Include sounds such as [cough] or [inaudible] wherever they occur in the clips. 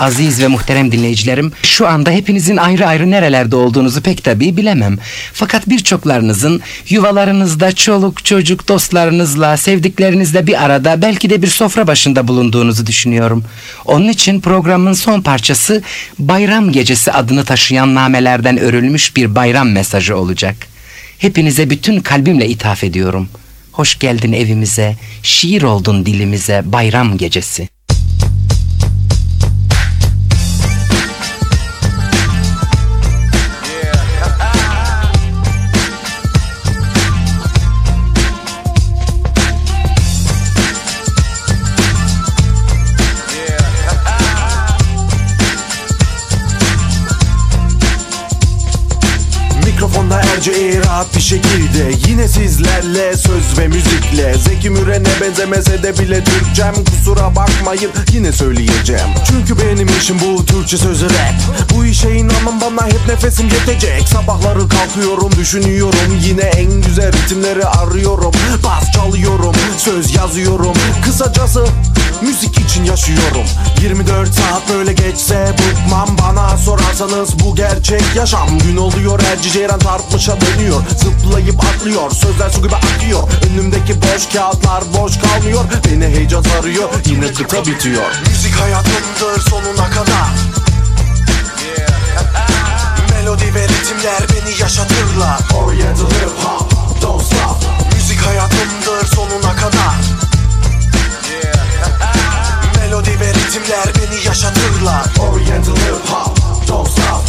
Aziz ve muhterem dinleyicilerim, şu anda hepinizin ayrı ayrı nerelerde olduğunuzu pek tabii bilemem. Fakat birçoklarınızın yuvalarınızda çoluk çocuk dostlarınızla, sevdiklerinizle bir arada belki de bir sofra başında bulunduğunuzu düşünüyorum. Onun için programın son parçası Bayram Gecesi adını taşıyan namelerden örülmüş bir bayram mesajı olacak. Hepinize bütün kalbimle ithaf ediyorum. Hoş geldin evimize, şiir oldun dilimize bayram gecesi. Erceği rahat bir şekilde. Yine sizlerle söz ve müzikle. Zeki Müren'e benzemese de bile Türkçem. Kusura bakmayın yine söyleyeceğim. Çünkü benim işim bu Türkçe sözü rap. Bu işe inanın bana hep nefesim yetecek. Sabahları kalkıyorum düşünüyorum. Yine en güzel ritimleri arıyorum. Bas çalıyorum söz yazıyorum. Kısacası müzik için yaşıyorum. 24 saat böyle geçse bıkmam. Bana sorarsanız bu gerçek yaşam. Gün oluyor her ceyran çarpmışa dönüyor. Zıplayıp atlıyor sözler su gibi akıyor. Önümdeki boş kağıtlar boş kalmıyor. Beni heyecan sarıyor yine kıta bitiyor. Müzik hayatımdır sonuna kadar. Melodi ve ritimler beni yaşatırlar. Oriental hip hop don't stop. Müzik hayatımdır sonuna kadar Melodi ve ritimler beni yaşatırlar. Oriental hip hop don't stop.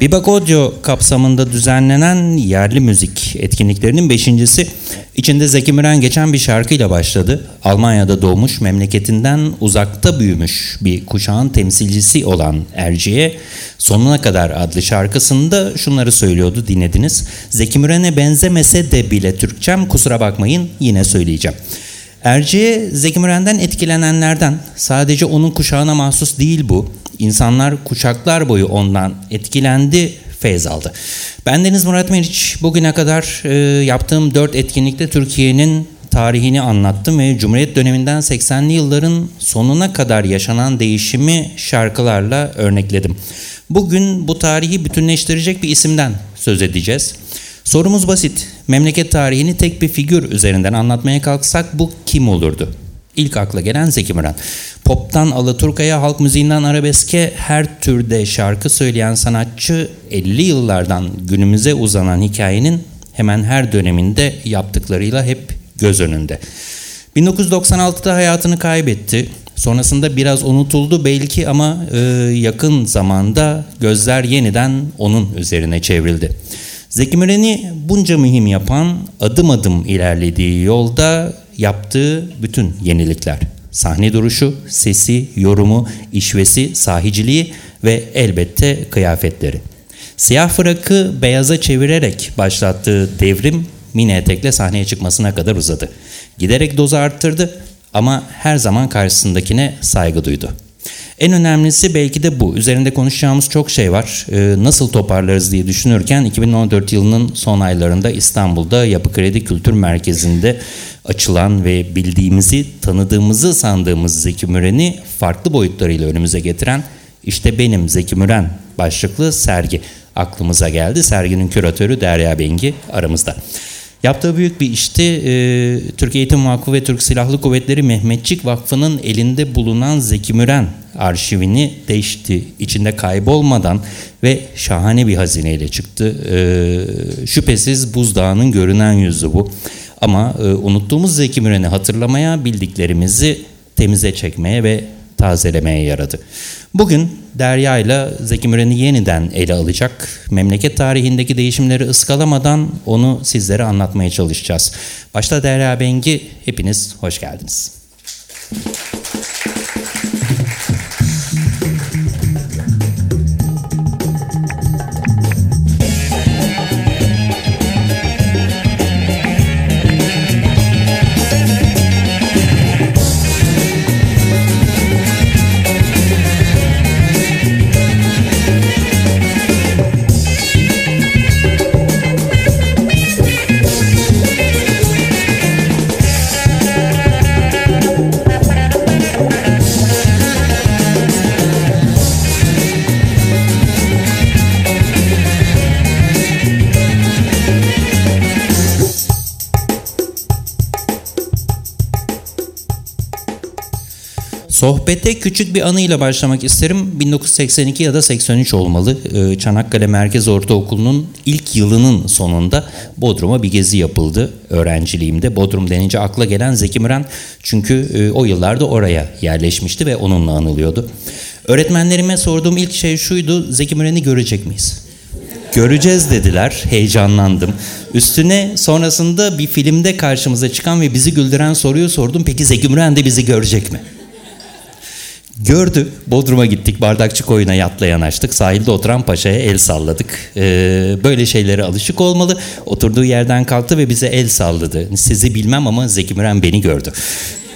Bebop Audio kapsamında düzenlenen yerli müzik etkinliklerinin beşincisi içinde Zeki Müren geçen bir şarkıyla başladı. Almanya'da doğmuş, memleketinden uzakta büyümüş bir kuşağın temsilcisi olan Erciye Sonuna Kadar adlı şarkısında şunları söylüyordu dinlediniz. Zeki Müren'e benzemese de bile Türkçem kusura bakmayın yine söyleyeceğim. Erciye Zeki Müren'den etkilenenlerden sadece onun kuşağına mahsus değil bu. İnsanlar kuşaklar boyu ondan etkilendi, feyz aldı. Ben Deniz Murat Meriç bugüne kadar e, yaptığım dört etkinlikte Türkiye'nin tarihini anlattım ve Cumhuriyet döneminden 80'li yılların sonuna kadar yaşanan değişimi şarkılarla örnekledim. Bugün bu tarihi bütünleştirecek bir isimden söz edeceğiz. Sorumuz basit. Memleket tarihini tek bir figür üzerinden anlatmaya kalksak bu kim olurdu? İlk akla gelen Zeki Müren. Pop'tan Alaturka'ya, halk müziğinden arabeske her türde şarkı söyleyen sanatçı 50 yıllardan günümüze uzanan hikayenin hemen her döneminde yaptıklarıyla hep göz önünde. 1996'da hayatını kaybetti. Sonrasında biraz unutuldu belki ama e, yakın zamanda gözler yeniden onun üzerine çevrildi. Zeki Müren'i bunca mühim yapan adım adım ilerlediği yolda yaptığı bütün yenilikler. Sahne duruşu, sesi, yorumu, işvesi, sahiciliği ve elbette kıyafetleri. Siyah frakı beyaza çevirerek başlattığı devrim mini etekle sahneye çıkmasına kadar uzadı. Giderek dozu arttırdı ama her zaman karşısındakine saygı duydu. En önemlisi belki de bu. Üzerinde konuşacağımız çok şey var. Ee, nasıl toparlarız diye düşünürken 2014 yılının son aylarında İstanbul'da Yapı Kredi Kültür Merkezi'nde açılan ve bildiğimizi, tanıdığımızı sandığımız Zeki Müren'i farklı boyutlarıyla önümüze getiren işte benim Zeki Müren başlıklı sergi aklımıza geldi. Serginin küratörü Derya Bengi aramızda. Yaptığı büyük bir işti. Ee, Türk Eğitim Vakfı ve Türk Silahlı Kuvvetleri Mehmetçik Vakfı'nın elinde bulunan Zeki Müren arşivini değişti. İçinde kaybolmadan ve şahane bir hazineyle çıktı. Ee, şüphesiz buzdağının görünen yüzü bu. Ama e, unuttuğumuz Zeki Müren'i hatırlamaya, bildiklerimizi temize çekmeye ve tazelemeye yaradı. Bugün Derya ile Zeki Müren'i yeniden ele alacak, memleket tarihindeki değişimleri ıskalamadan onu sizlere anlatmaya çalışacağız. Başta Derya Bengi, hepiniz hoş geldiniz. Sohbete küçük bir anıyla başlamak isterim. 1982 ya da 83 olmalı. Ee, Çanakkale Merkez Ortaokulu'nun ilk yılının sonunda Bodrum'a bir gezi yapıldı. Öğrenciliğimde Bodrum denince akla gelen Zeki Müren çünkü e, o yıllarda oraya yerleşmişti ve onunla anılıyordu. Öğretmenlerime sorduğum ilk şey şuydu. Zeki Müren'i görecek miyiz? Göreceğiz dediler. Heyecanlandım. Üstüne sonrasında bir filmde karşımıza çıkan ve bizi güldüren soruyu sordum. Peki Zeki Müren de bizi görecek mi? Gördü. Bodrum'a gittik. Bardakçı koyuna yatla yanaştık. Sahilde oturan paşaya el salladık. Ee, böyle şeylere alışık olmalı. Oturduğu yerden kalktı ve bize el salladı. Sizi bilmem ama Zeki Müren beni gördü.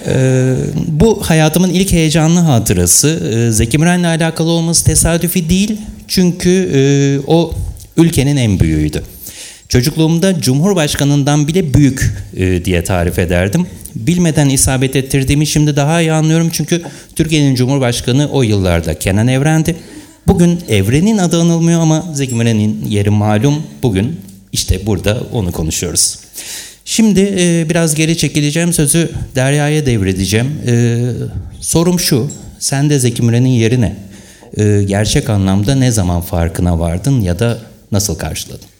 Ee, bu hayatımın ilk heyecanlı hatırası. Ee, Zeki Müren'le alakalı olması tesadüfi değil. Çünkü e, o ülkenin en büyüğüydü. Çocukluğumda Cumhurbaşkanından bile büyük e, diye tarif ederdim. Bilmeden isabet ettirdiğimi şimdi daha iyi anlıyorum çünkü Türkiye'nin Cumhurbaşkanı o yıllarda Kenan Evren'di. Bugün Evren'in adı anılmıyor ama Zeki Müren'in yeri malum. Bugün işte burada onu konuşuyoruz. Şimdi e, biraz geri çekileceğim sözü Derya'ya devredeceğim. E, sorum şu, sen de Zeki Müren'in yeri ne? E, gerçek anlamda ne zaman farkına vardın ya da nasıl karşıladın?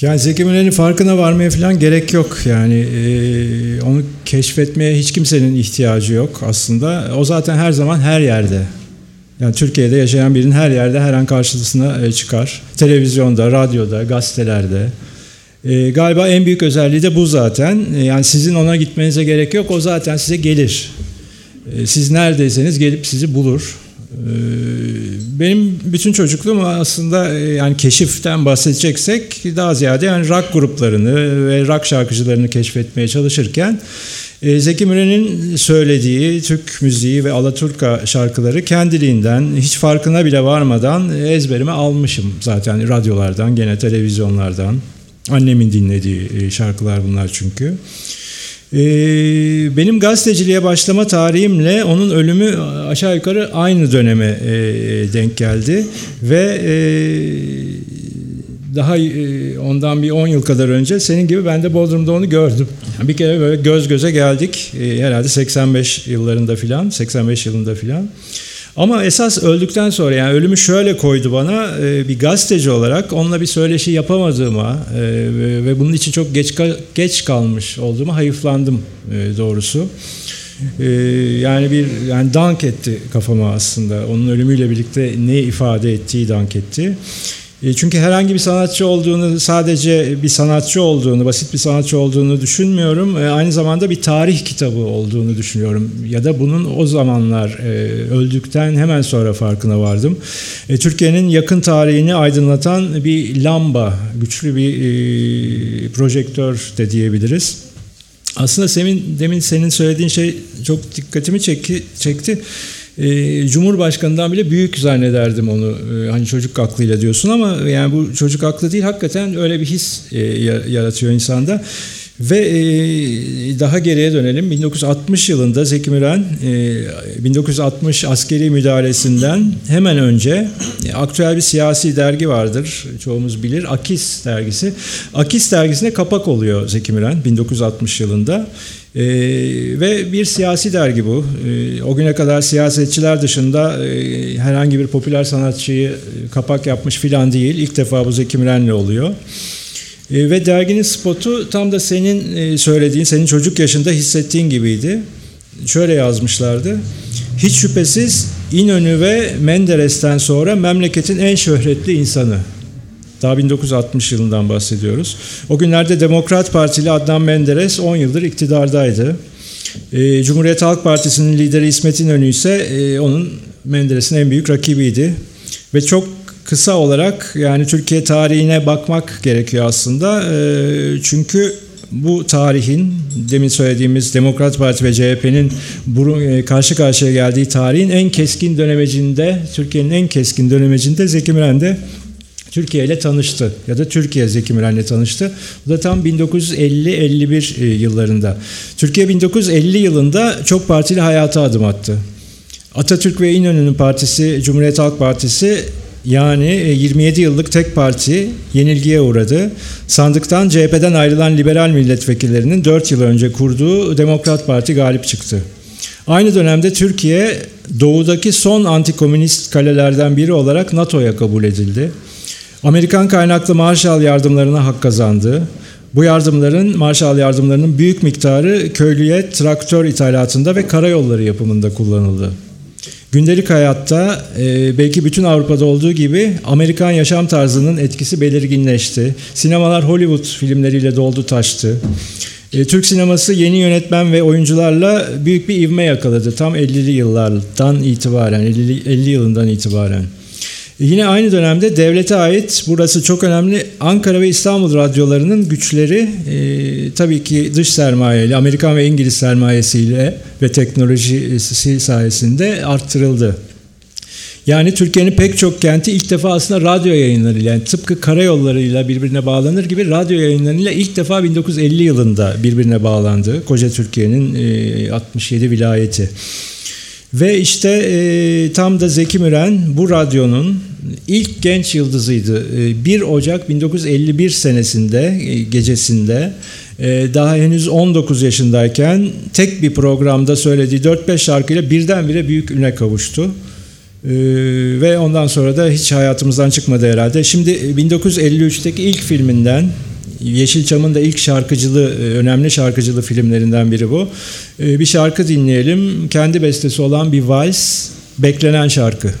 Yani Zeki Müren'in farkına varmaya falan gerek yok. Yani e, onu keşfetmeye hiç kimsenin ihtiyacı yok aslında. O zaten her zaman her yerde. Yani Türkiye'de yaşayan birinin her yerde her an karşısına e, çıkar. Televizyonda, radyoda, gazetelerde. E, galiba en büyük özelliği de bu zaten. E, yani sizin ona gitmenize gerek yok. O zaten size gelir. E, siz neredeyseniz gelip sizi bulur. E, benim bütün çocukluğum aslında e, yani keşiften bahsedeceksek daha ziyade yani rock gruplarını ve rock şarkıcılarını keşfetmeye çalışırken e, Zeki Müren'in söylediği Türk müziği ve Alaturka şarkıları kendiliğinden hiç farkına bile varmadan ezberime almışım zaten radyolardan gene televizyonlardan. Annemin dinlediği şarkılar bunlar çünkü. Benim gazeteciliğe başlama tarihimle onun ölümü aşağı yukarı aynı döneme denk geldi ve daha ondan bir 10 yıl kadar önce senin gibi ben de Bodrum'da onu gördüm. Bir kere böyle göz göze geldik herhalde 85 yıllarında filan, 85 yılında filan. Ama esas öldükten sonra yani ölümü şöyle koydu bana bir gazeteci olarak onunla bir söyleşi yapamadığıma ve bunun için çok geç geç kalmış olduğuma hayıflandım doğrusu. Yani bir yani dank etti kafama aslında. Onun ölümüyle birlikte ne ifade ettiği dank etti. Çünkü herhangi bir sanatçı olduğunu, sadece bir sanatçı olduğunu, basit bir sanatçı olduğunu düşünmüyorum. Aynı zamanda bir tarih kitabı olduğunu düşünüyorum. Ya da bunun o zamanlar öldükten hemen sonra farkına vardım. Türkiye'nin yakın tarihini aydınlatan bir lamba, güçlü bir projektör de diyebiliriz. Aslında senin, demin senin söylediğin şey çok dikkatimi çekti. çekti. E, Cumhurbaşkanından bile büyük zannederdim onu. E, hani çocuk aklıyla diyorsun ama yani bu çocuk aklı değil hakikaten öyle bir his e, yaratıyor insanda. Ve e, daha geriye dönelim. 1960 yılında Zeki Müren e, 1960 askeri müdahalesinden hemen önce e, aktüel bir siyasi dergi vardır. Çoğumuz bilir. Akis dergisi. Akis dergisine kapak oluyor Zeki Müren 1960 yılında. Ee, ve bir siyasi dergi bu. Ee, o güne kadar siyasetçiler dışında e, herhangi bir popüler sanatçıyı e, kapak yapmış filan değil. İlk defa bu Zeki Müren'le oluyor. E, ve derginin spotu tam da senin e, söylediğin, senin çocuk yaşında hissettiğin gibiydi. Şöyle yazmışlardı. Hiç şüphesiz İnönü ve Menderes'ten sonra memleketin en şöhretli insanı. Daha 1960 yılından bahsediyoruz. O günlerde Demokrat Partili Adnan Menderes 10 yıldır iktidardaydı. E, Cumhuriyet Halk Partisi'nin lideri İsmet İnönü ise onun Menderes'in en büyük rakibiydi. Ve çok kısa olarak yani Türkiye tarihine bakmak gerekiyor aslında. E, çünkü bu tarihin demin söylediğimiz Demokrat Parti ve CHP'nin karşı karşıya geldiği tarihin en keskin dönemecinde, Türkiye'nin en keskin dönemecinde Zeki Müren de Türkiye ile tanıştı ya da Türkiye Zeki Müren'le tanıştı. Bu da tam 1950-51 yıllarında. Türkiye 1950 yılında çok partili hayata adım attı. Atatürk ve İnönü'nün partisi Cumhuriyet Halk Partisi yani 27 yıllık tek parti yenilgiye uğradı. Sandıktan CHP'den ayrılan liberal milletvekillerinin 4 yıl önce kurduğu Demokrat Parti galip çıktı. Aynı dönemde Türkiye doğudaki son antikomünist kalelerden biri olarak NATO'ya kabul edildi. Amerikan kaynaklı Marshall yardımlarına hak kazandı. Bu yardımların, Marshall yardımlarının büyük miktarı köylüye traktör ithalatında ve karayolları yapımında kullanıldı. Gündelik hayatta e, belki bütün Avrupa'da olduğu gibi Amerikan yaşam tarzının etkisi belirginleşti. Sinemalar Hollywood filmleriyle doldu taştı. E, Türk sineması yeni yönetmen ve oyuncularla büyük bir ivme yakaladı. Tam 50'li yıllardan itibaren, 50, 50 yılından itibaren. Yine aynı dönemde devlete ait burası çok önemli Ankara ve İstanbul radyolarının güçleri e, tabii ki dış sermayeyle Amerikan ve İngiliz sermayesiyle ve teknolojisi sayesinde arttırıldı. Yani Türkiye'nin pek çok kenti ilk defa aslında radyo yayınlarıyla yani tıpkı karayollarıyla birbirine bağlanır gibi radyo yayınlarıyla ilk defa 1950 yılında birbirine bağlandı. Koca Türkiye'nin e, 67 vilayeti. Ve işte e, tam da Zeki Müren bu radyonun ilk genç yıldızıydı. E, 1 Ocak 1951 senesinde e, gecesinde e, daha henüz 19 yaşındayken tek bir programda söylediği 4-5 şarkıyla birdenbire büyük üne kavuştu. Ee, ve ondan sonra da hiç hayatımızdan çıkmadı herhalde. Şimdi 1953'teki ilk filminden Yeşilçam'ın da ilk şarkıcılı, önemli şarkıcılı filmlerinden biri bu. Ee, bir şarkı dinleyelim. Kendi bestesi olan bir vals, beklenen şarkı.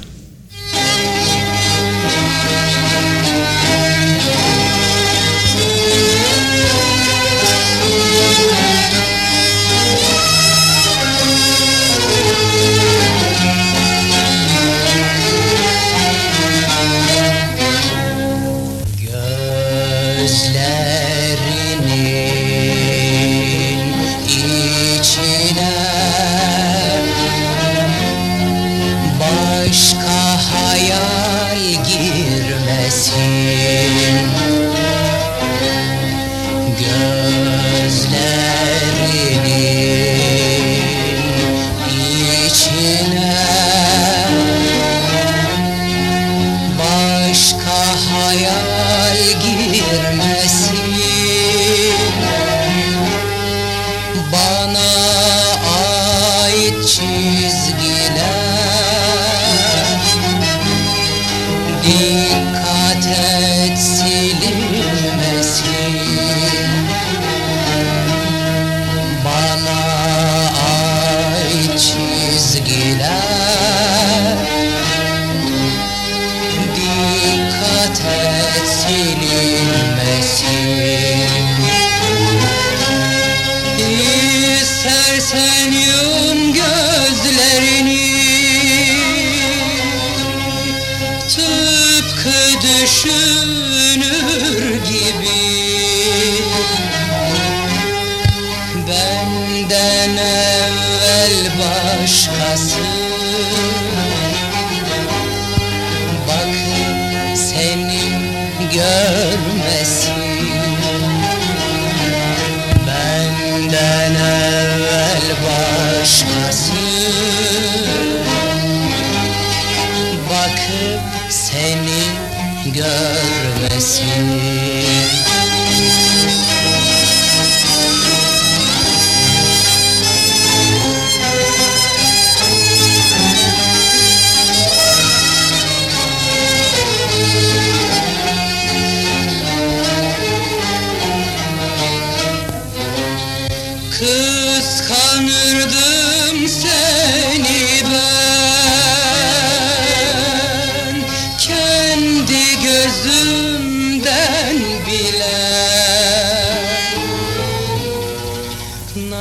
Hayal girmesin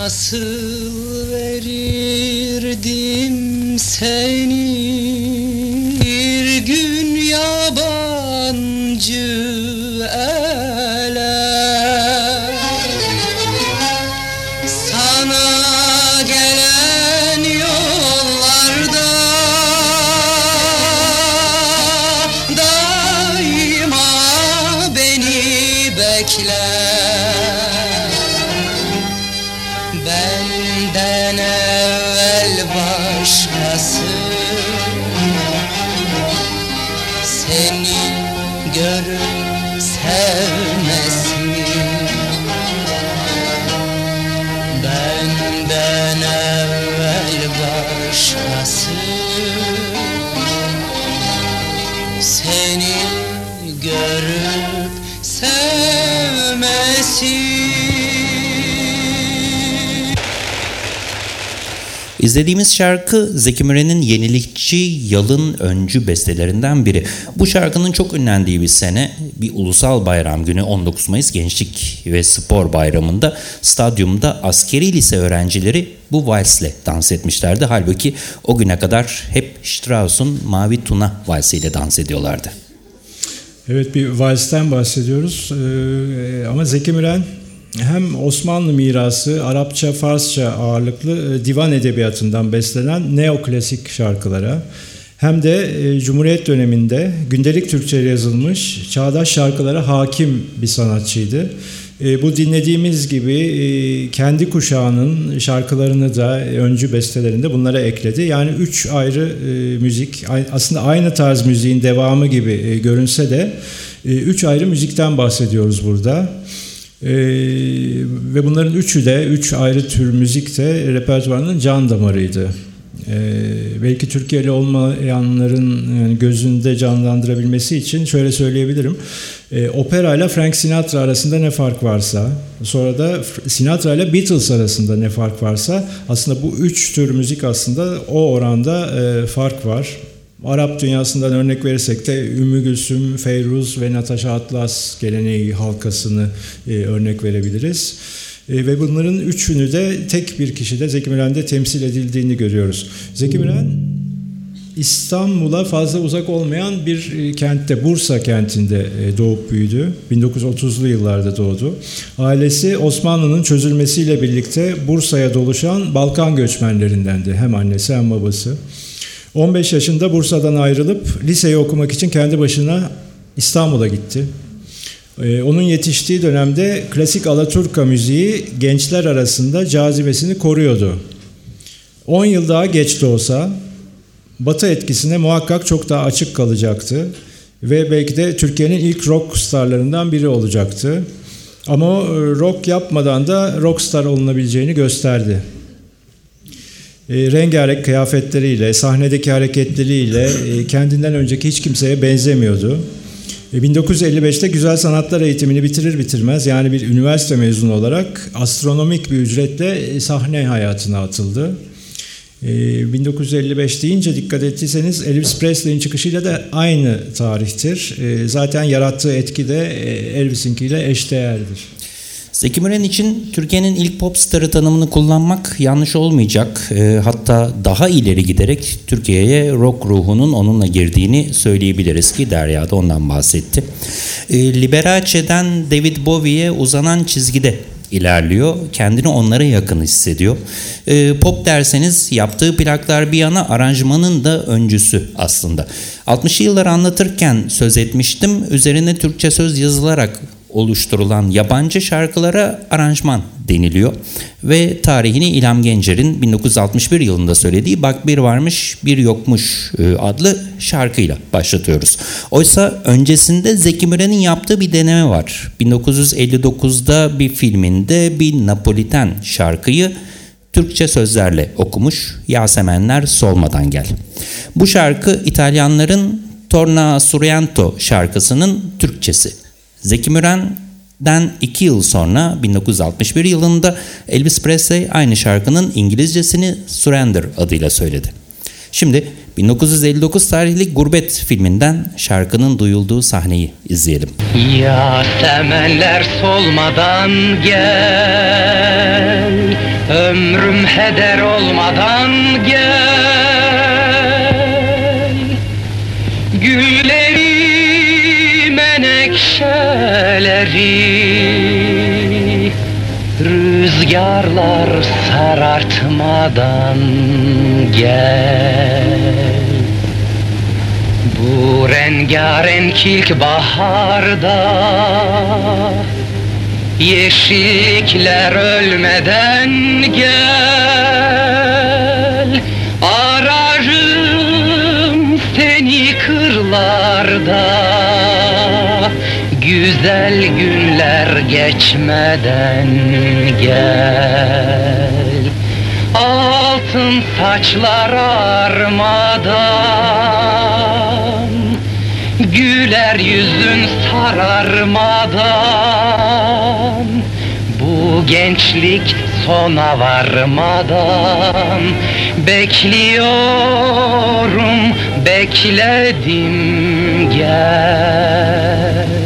Nasıl verirdim seni İzlediğimiz şarkı Zeki Müren'in yenilikçi, yalın, öncü bestelerinden biri. Bu şarkının çok ünlendiği bir sene, bir ulusal bayram günü 19 Mayıs Gençlik ve Spor Bayramı'nda stadyumda askeri lise öğrencileri bu valsle dans etmişlerdi. Halbuki o güne kadar hep Strauss'un Mavi Tuna valsiyle dans ediyorlardı. Evet bir valsten bahsediyoruz ee, ama Zeki Müren hem Osmanlı mirası, Arapça, Farsça ağırlıklı e, divan edebiyatından beslenen neoklasik şarkılara hem de e, Cumhuriyet döneminde gündelik Türkçe yazılmış çağdaş şarkılara hakim bir sanatçıydı. E, bu dinlediğimiz gibi kendi kuşağının şarkılarını da öncü bestelerinde bunlara ekledi. Yani üç ayrı müzik aslında aynı tarz müziğin devamı gibi görünse de üç ayrı müzikten bahsediyoruz burada. Ee, ve bunların üçü de, üç ayrı tür müzik de repertuarının can damarıydı. Ee, belki Türkiye'li olmayanların yani gözünde canlandırabilmesi için şöyle söyleyebilirim. Ee, opera ile Frank Sinatra arasında ne fark varsa, sonra da Sinatra ile Beatles arasında ne fark varsa aslında bu üç tür müzik aslında o oranda e, fark var. Arap dünyasından örnek verirsek de Ümmü Gülsüm, Feyruz ve Natasha Atlas geleneği halkasını e, örnek verebiliriz. E, ve bunların üçünü de tek bir kişide Zeki Müren'de temsil edildiğini görüyoruz. Zeki Müren İstanbul'a fazla uzak olmayan bir e, kentte, Bursa kentinde e, doğup büyüdü. 1930'lu yıllarda doğdu. Ailesi Osmanlı'nın çözülmesiyle birlikte Bursa'ya doluşan Balkan göçmenlerindendi. Hem annesi hem babası. 15 yaşında Bursa'dan ayrılıp liseyi okumak için kendi başına İstanbul'a gitti. Ee, onun yetiştiği dönemde klasik Alaturka müziği gençler arasında cazibesini koruyordu. 10 yıl daha geç de olsa Batı etkisine muhakkak çok daha açık kalacaktı ve belki de Türkiye'nin ilk rock starlarından biri olacaktı. Ama e, rock yapmadan da rockstar olunabileceğini gösterdi e, rengarenk kıyafetleriyle, sahnedeki hareketleriyle e, kendinden önceki hiç kimseye benzemiyordu. E, 1955'te güzel sanatlar eğitimini bitirir bitirmez yani bir üniversite mezunu olarak astronomik bir ücretle e, sahne hayatına atıldı. 1955 e, deyince dikkat ettiyseniz Elvis Presley'in çıkışıyla da aynı tarihtir. E, zaten yarattığı etki de Elvis'inkiyle eşdeğerdir. Zeki Müren için Türkiye'nin ilk pop starı tanımını kullanmak yanlış olmayacak. E, hatta daha ileri giderek Türkiye'ye rock ruhunun onunla girdiğini söyleyebiliriz ki Derya da ondan bahsetti. E, Liberace'den David Bowie'ye uzanan çizgide ilerliyor. Kendini onlara yakın hissediyor. E, pop derseniz yaptığı plaklar bir yana aranjmanın da öncüsü aslında. 60'lı yılları anlatırken söz etmiştim. Üzerine Türkçe söz yazılarak oluşturulan yabancı şarkılara aranjman deniliyor. Ve tarihini İlham Gencer'in 1961 yılında söylediği Bak Bir Varmış Bir Yokmuş e, adlı şarkıyla başlatıyoruz. Oysa öncesinde Zeki Müren'in yaptığı bir deneme var. 1959'da bir filminde bir Napoliten şarkıyı Türkçe sözlerle okumuş Yasemenler Solmadan Gel. Bu şarkı İtalyanların Torna Surriento şarkısının Türkçesi. Zeki Müren'den 2 yıl sonra 1961 yılında Elvis Presley aynı şarkının İngilizcesini Surrender adıyla söyledi. Şimdi 1959 tarihli Gurbet filminden şarkının duyulduğu sahneyi izleyelim. Ya semenler solmadan gel Ömrüm heder olmadan gel Gülleri menekşeleri Rüzgarlar sarartmadan gel. Bu rengarenk ilk baharda Yeşillikler ölmeden gel Güzel günler geçmeden gel. Altın saçlar armadan Gül güler yüzün sararmadan Bu gençlik sona varmadan Bekliyorum, bekledim gel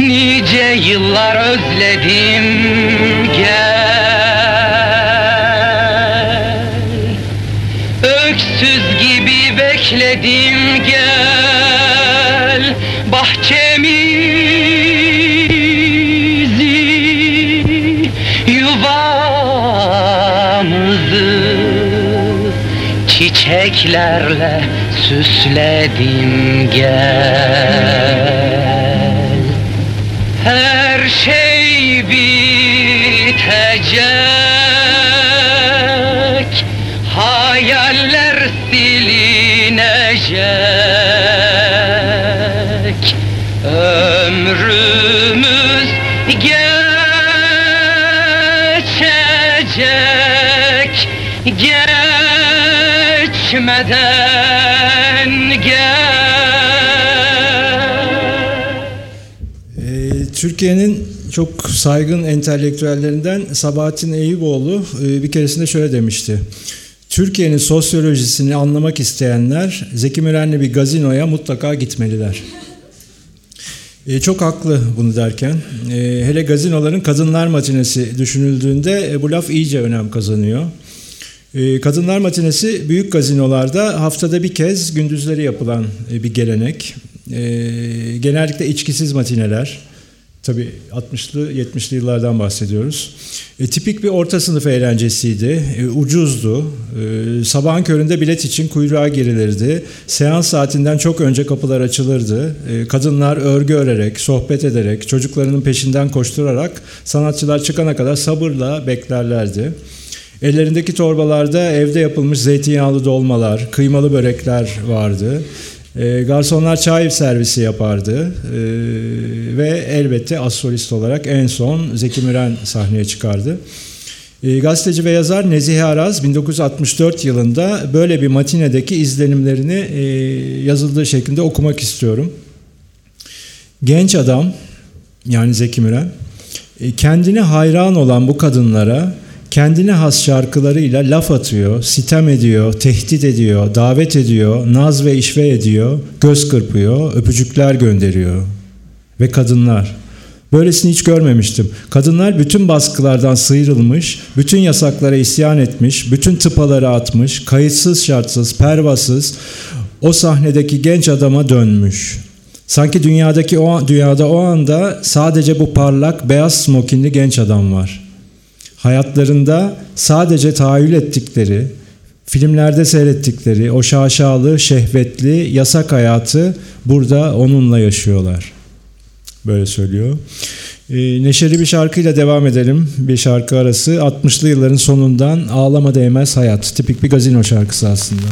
Nice yıllar özledim gel. Öksüz gibi bekledim gel. Bahçemizi yuvamızı Çiçeklerle süsledim gel her şey bitecek Türkiye'nin çok saygın entelektüellerinden Sabahattin Eyüboğlu e, bir keresinde şöyle demişti. Türkiye'nin sosyolojisini anlamak isteyenler Zeki Müren'le bir gazinoya mutlaka gitmeliler. E, çok haklı bunu derken. E, hele gazinoların kadınlar matinesi düşünüldüğünde e, bu laf iyice önem kazanıyor. E, kadınlar matinesi büyük gazinolarda haftada bir kez gündüzleri yapılan e, bir gelenek. E, genellikle içkisiz matineler. Tabii 60'lı 70'li yıllardan bahsediyoruz. E, tipik bir orta sınıf eğlencesiydi. E, ucuzdu. E, sabahın köründe bilet için kuyruğa girilirdi. Seans saatinden çok önce kapılar açılırdı. E, kadınlar örgü örerek, sohbet ederek, çocuklarının peşinden koşturarak sanatçılar çıkana kadar sabırla beklerlerdi. Ellerindeki torbalarda evde yapılmış zeytinyağlı dolmalar, kıymalı börekler vardı. E, garsonlar çay servisi yapardı E, ve elbette az solist olarak en son Zeki Müren sahneye çıkardı. E, gazeteci ve yazar Nezihe Araz 1964 yılında böyle bir matinedeki izlenimlerini e, yazıldığı şeklinde okumak istiyorum. Genç adam yani Zeki Müren e, kendine hayran olan bu kadınlara kendine has şarkılarıyla laf atıyor, sitem ediyor, tehdit ediyor, davet ediyor, naz ve işve ediyor, göz kırpıyor, öpücükler gönderiyor. Ve kadınlar. Böylesini hiç görmemiştim. Kadınlar bütün baskılardan sıyrılmış, bütün yasaklara isyan etmiş, bütün tıpaları atmış, kayıtsız şartsız, pervasız o sahnedeki genç adama dönmüş. Sanki dünyadaki o dünyada o anda sadece bu parlak beyaz smokinli genç adam var. Hayatlarında sadece tahayyül ettikleri, filmlerde seyrettikleri o şaşalı, şehvetli, yasak hayatı burada onunla yaşıyorlar. Böyle söylüyor. Ee, neşeli bir şarkıyla devam edelim. Bir şarkı arası 60'lı yılların sonundan Ağlama Değmez Hayat. Tipik bir gazino şarkısı aslında.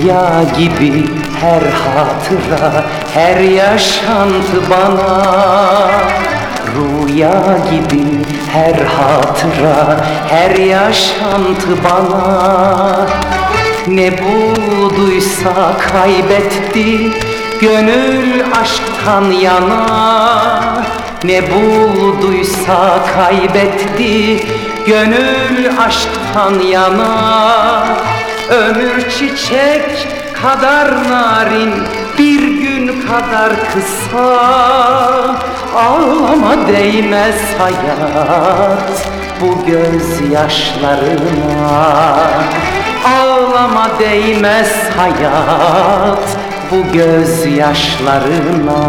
Rüya gibi her hatıra, her yaşantı bana. Rüya gibi her hatıra, her yaşantı bana. Ne bulduysa kaybetti, gönül aşktan yana. Ne bulduysa kaybetti, gönül aşktan yana Ömür çiçek kadar narin Bir gün kadar kısa. Ağlama değmez hayat Bu gözyaşlarına. Ağlama değmez hayat Bu gözyaşlarına.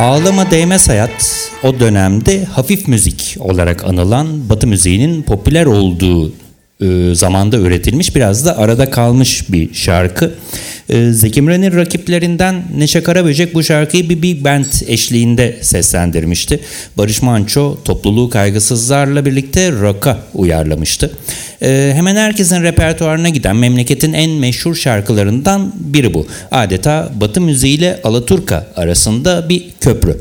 Ağlama Değmez Hayat o dönemde hafif müzik olarak anılan Batı müziğinin popüler olduğu e, zamanda üretilmiş biraz da arada kalmış bir şarkı. E, Zeki Müren'in rakiplerinden Neşe Karaböcek bu şarkıyı bir big band eşliğinde seslendirmişti. Barış Manço topluluğu kaygısızlarla birlikte rock'a uyarlamıştı. E, hemen herkesin repertuarına giden memleketin en meşhur şarkılarından biri bu. Adeta Batı müziği ile Alaturka arasında bir köprü.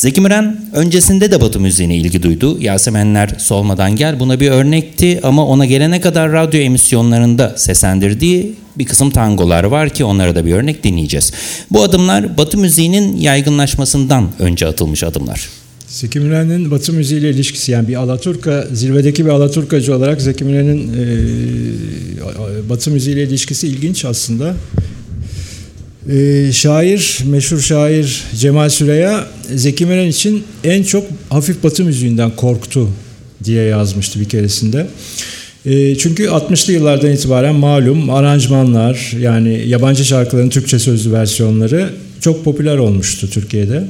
Zeki Müren öncesinde de Batı müziğine ilgi duydu. Yasemenler Solmadan Gel buna bir örnekti ama ona gelene kadar radyo emisyonlarında seslendirdiği bir kısım tangolar var ki onlara da bir örnek dinleyeceğiz. Bu adımlar Batı müziğinin yaygınlaşmasından önce atılmış adımlar. Zeki Müren'in Batı müziğiyle ilişkisi yani bir Alaturka, zirvedeki bir Alaturkacı olarak Zeki Müren'in e, Batı müziğiyle ilişkisi ilginç aslında. E, şair, meşhur şair Cemal Süreya Zeki Müren için en çok hafif Batı müziğinden korktu diye yazmıştı bir keresinde. E, çünkü 60'lı yıllardan itibaren malum aranjmanlar yani yabancı şarkıların Türkçe sözlü versiyonları çok popüler olmuştu Türkiye'de.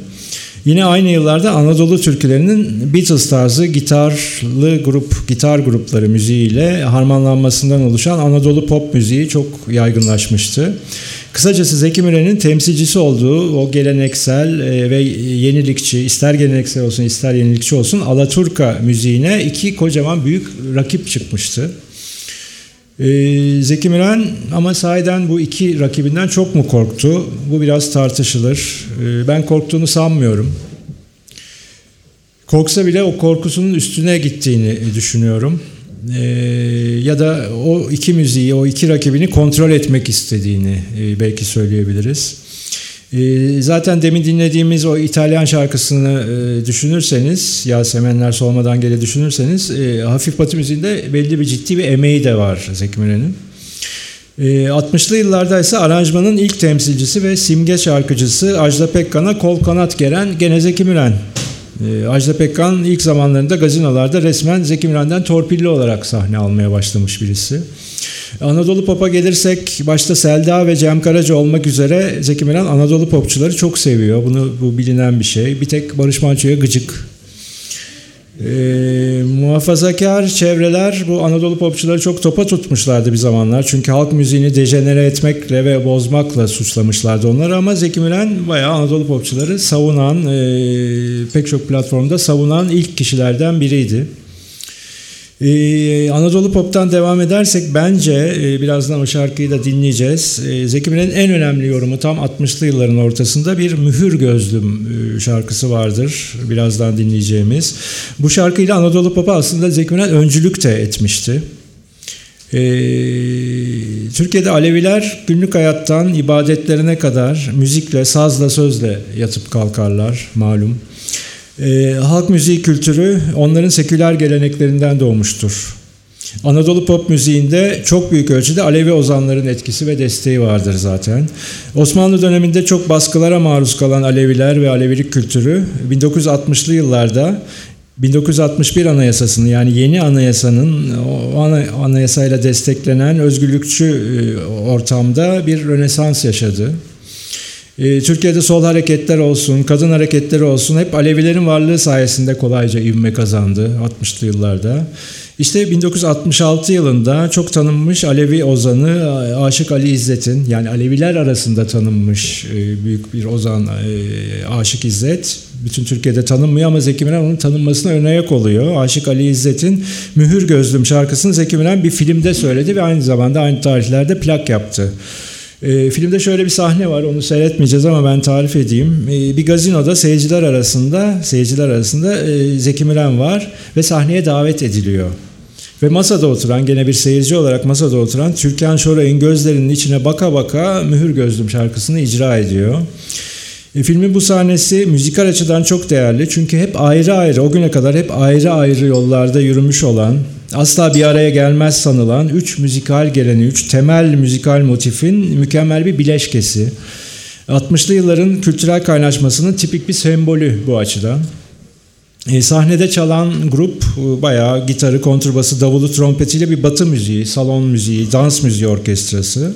Yine aynı yıllarda Anadolu türkülerinin Beatles tarzı gitarlı grup, gitar grupları müziğiyle harmanlanmasından oluşan Anadolu pop müziği çok yaygınlaşmıştı. Kısacası Zeki Müren'in temsilcisi olduğu o geleneksel e, ve yenilikçi, ister geleneksel olsun ister yenilikçi olsun Alaturka müziğine iki kocaman büyük rakip çıkmıştı. E, Zeki Müren ama sahiden bu iki rakibinden çok mu korktu? Bu biraz tartışılır. E, ben korktuğunu sanmıyorum. Korksa bile o korkusunun üstüne gittiğini düşünüyorum e, ya da o iki müziği, o iki rakibini kontrol etmek istediğini e, belki söyleyebiliriz. E, zaten demin dinlediğimiz o İtalyan şarkısını e, düşünürseniz, Yasemenler Solmadan Gele düşünürseniz, e, hafif batı müziğinde belli bir ciddi bir emeği de var Zeki Müren'in. 60'lı yıllarda ise aranjmanın ilk temsilcisi ve simge şarkıcısı Ajda Pekkan'a kol kanat gelen gene Zeki Müren e, Ajda Pekkan ilk zamanlarında gazinolarda resmen Zeki Müren'den torpilli olarak sahne almaya başlamış birisi. Anadolu Pop'a gelirsek başta Selda ve Cem Karaca olmak üzere Zeki Müren Anadolu popçuları çok seviyor. Bunu bu bilinen bir şey. Bir tek Barış Manço'ya gıcık. E, muhafazakar çevreler bu Anadolu popçuları çok topa tutmuşlardı bir zamanlar. Çünkü halk müziğini dejenere etmekle ve bozmakla suçlamışlardı onları ama Zeki Müren bayağı Anadolu popçuları savunan, e, pek çok platformda savunan ilk kişilerden biriydi. Ee, Anadolu Pop'tan devam edersek bence e, birazdan o şarkıyı da dinleyeceğiz. E, Zeki Müren'in en önemli yorumu tam 60'lı yılların ortasında bir Mühür Gözlüm e, şarkısı vardır. Birazdan dinleyeceğimiz. Bu şarkıyla Anadolu Pop'a aslında Zeki Müren öncülük de etmişti. Ee, Türkiye'de Aleviler günlük hayattan ibadetlerine kadar müzikle, sazla, sözle yatıp kalkarlar malum. E, halk müziği kültürü onların seküler geleneklerinden doğmuştur. Anadolu pop müziğinde çok büyük ölçüde Alevi ozanların etkisi ve desteği vardır zaten. Osmanlı döneminde çok baskılara maruz kalan Aleviler ve Alevilik kültürü 1960'lı yıllarda 1961 Anayasasını yani yeni anayasanın o anayasayla desteklenen özgürlükçü e, ortamda bir rönesans yaşadı. Ee, Türkiye'de sol hareketler olsun, kadın hareketleri olsun hep Alevilerin varlığı sayesinde kolayca ivme kazandı 60'lı yıllarda. İşte 1966 yılında çok tanınmış Alevi ozanı Aşık Ali İzzet'in yani Aleviler arasında tanınmış e, büyük bir ozan e, Aşık İzzet bütün Türkiye'de tanınmıyor ama Zeki Müren onun tanınmasına ön ayak oluyor. Aşık Ali İzzet'in Mühür Gözlüm şarkısını Zeki Müren bir filmde söyledi ve aynı zamanda aynı tarihlerde plak yaptı. E, filmde şöyle bir sahne var onu seyretmeyeceğiz ama ben tarif edeyim. E, bir gazinoda seyirciler arasında seyirciler arasında e, Zeki Müren var ve sahneye davet ediliyor. Ve masada oturan gene bir seyirci olarak masada oturan Türkan Şoray'ın gözlerinin içine baka baka Mühür Gözlüm şarkısını icra ediyor. E, filmin bu sahnesi müzikal açıdan çok değerli çünkü hep ayrı ayrı o güne kadar hep ayrı ayrı yollarda yürümüş olan asla bir araya gelmez sanılan üç müzikal geleni, üç temel müzikal motifin mükemmel bir bileşkesi. 60'lı yılların kültürel kaynaşmasının tipik bir sembolü bu açıdan. E, sahnede çalan grup e, bayağı gitarı, kontrbası, davulu, trompetiyle bir batı müziği, salon müziği, dans müziği orkestrası.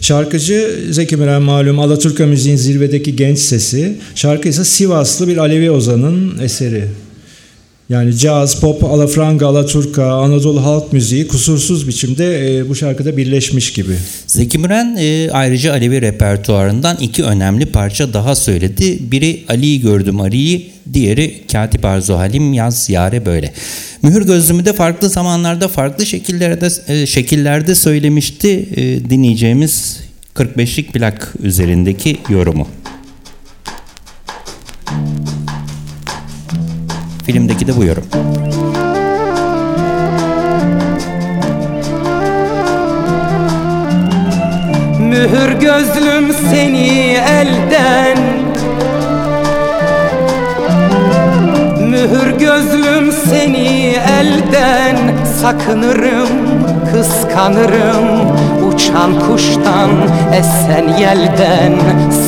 Şarkıcı Zeki Müren malum Alaturka müziğin zirvedeki genç sesi. Şarkı ise Sivaslı bir Alevi ozanın eseri. Yani caz, pop, alafranga, alaturka, Anadolu halk müziği kusursuz biçimde e, bu şarkıda birleşmiş gibi. Zeki Müren e, ayrıca Alevi repertuarından iki önemli parça daha söyledi. Biri Ali'yi gördüm Ali'yi, diğeri Katip Arzu Halim yaz yare böyle. Mühür gözlümü de farklı zamanlarda farklı şekillerde e, şekillerde söylemişti e, dinleyeceğimiz 45'lik plak üzerindeki yorumu. Filmdeki de bu yorum. Mühür gözlüm seni elden. Mühür gözlüm seni elden. Sakınırım, kıskanırım Uçan kuştan, esen yelden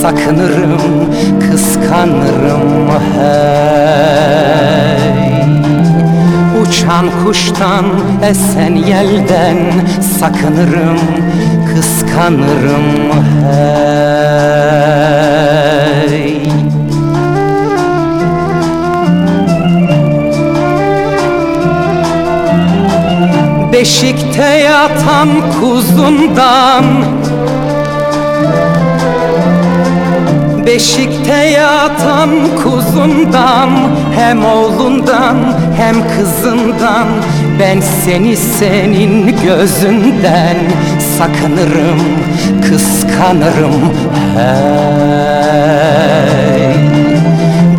Sakınırım, kıskanırım hey. Uçan kuştan, esen yelden Sakınırım, kıskanırım hey Beşikte yatan kuzundan. Beşikte yatan kuzundan Hem oğlundan hem kızından. Ben seni senin gözünden Sakınırım, kıskanırım. Hey.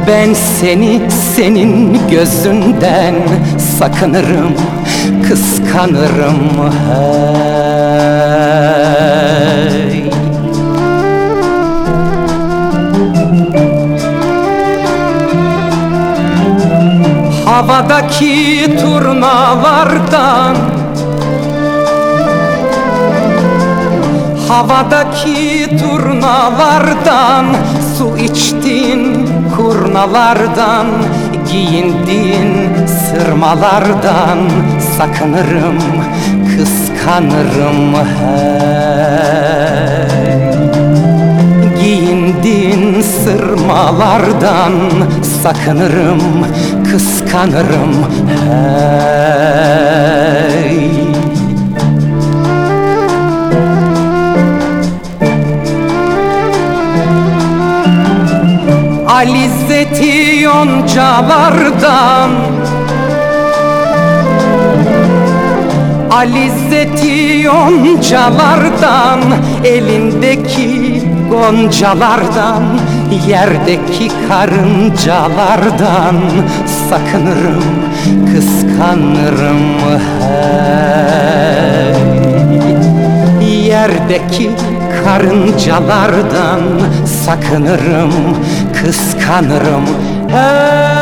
Ben seni senin gözünden Sakınırım, kıskanırım hey. Havadaki turnalardan Havadaki turnalardan Su içtin kurnalardan Giyindin sırmalardan Sakınırım, kıskanırım hey Giyindin sırmalardan Sakınırım, kıskanırım hey Alizeti yoncalardan. Alizeti yoncalardan Elindeki goncalardan Yerdeki karıncalardan Sakınırım, kıskanırım hey Yerdeki karıncalardan Sakınırım, kıskanırım hey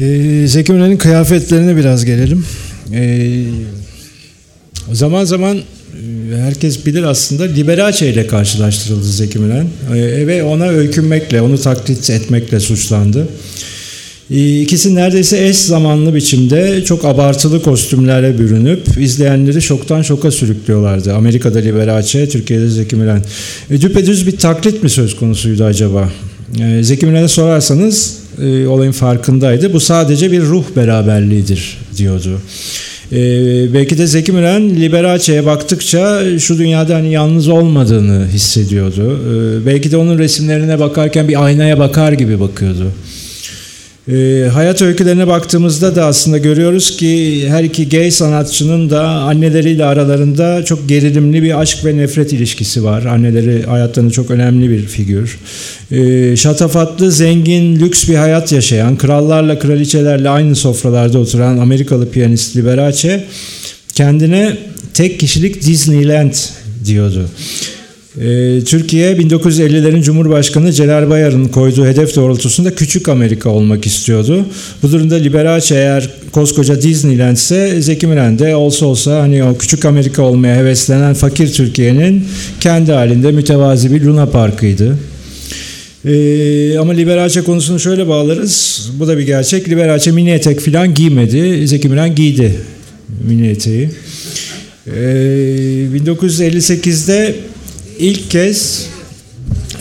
Ee, Zeki Müren'in kıyafetlerine biraz gelelim. Ee, zaman zaman e, herkes bilir aslında Liberace ile karşılaştırıldı Zeki Müren. Ee, ve ona öykünmekle, onu taklit etmekle suçlandı. Ee, İkisi neredeyse eş zamanlı biçimde çok abartılı kostümlerle bürünüp izleyenleri şoktan şoka sürüklüyorlardı. Amerika'da Liberace, Türkiye'de Zeki Müren. E, düpedüz bir taklit mi söz konusuydu acaba? E, Zeki Müren'e sorarsanız e, olayın farkındaydı. Bu sadece bir ruh beraberliğidir diyordu. Ee, belki de Zeki Müren Liberace'ye baktıkça şu dünyada hani yalnız olmadığını hissediyordu. Ee, belki de onun resimlerine bakarken bir aynaya bakar gibi bakıyordu. Ee, hayat öykülerine baktığımızda da aslında görüyoruz ki her iki gay sanatçının da anneleriyle aralarında çok gerilimli bir aşk ve nefret ilişkisi var. Anneleri hayatlarında çok önemli bir figür. Ee, şatafatlı, zengin, lüks bir hayat yaşayan, krallarla, kraliçelerle aynı sofralarda oturan Amerikalı piyanist Liberace kendine tek kişilik Disneyland diyordu. Ee, Türkiye 1950'lerin Cumhurbaşkanı Celal Bayar'ın koyduğu hedef doğrultusunda küçük Amerika olmak istiyordu. Bu durumda Liberace eğer koskoca Disneyland ise Zeki Müren de olsa olsa hani o küçük Amerika olmaya heveslenen fakir Türkiye'nin kendi halinde mütevazi bir Luna Park'ıydı. Ee, ama Liberace konusunu şöyle bağlarız. Bu da bir gerçek. Liberace mini etek falan giymedi. Zeki Müren giydi mini eteği. Ee, 1958'de ilk kez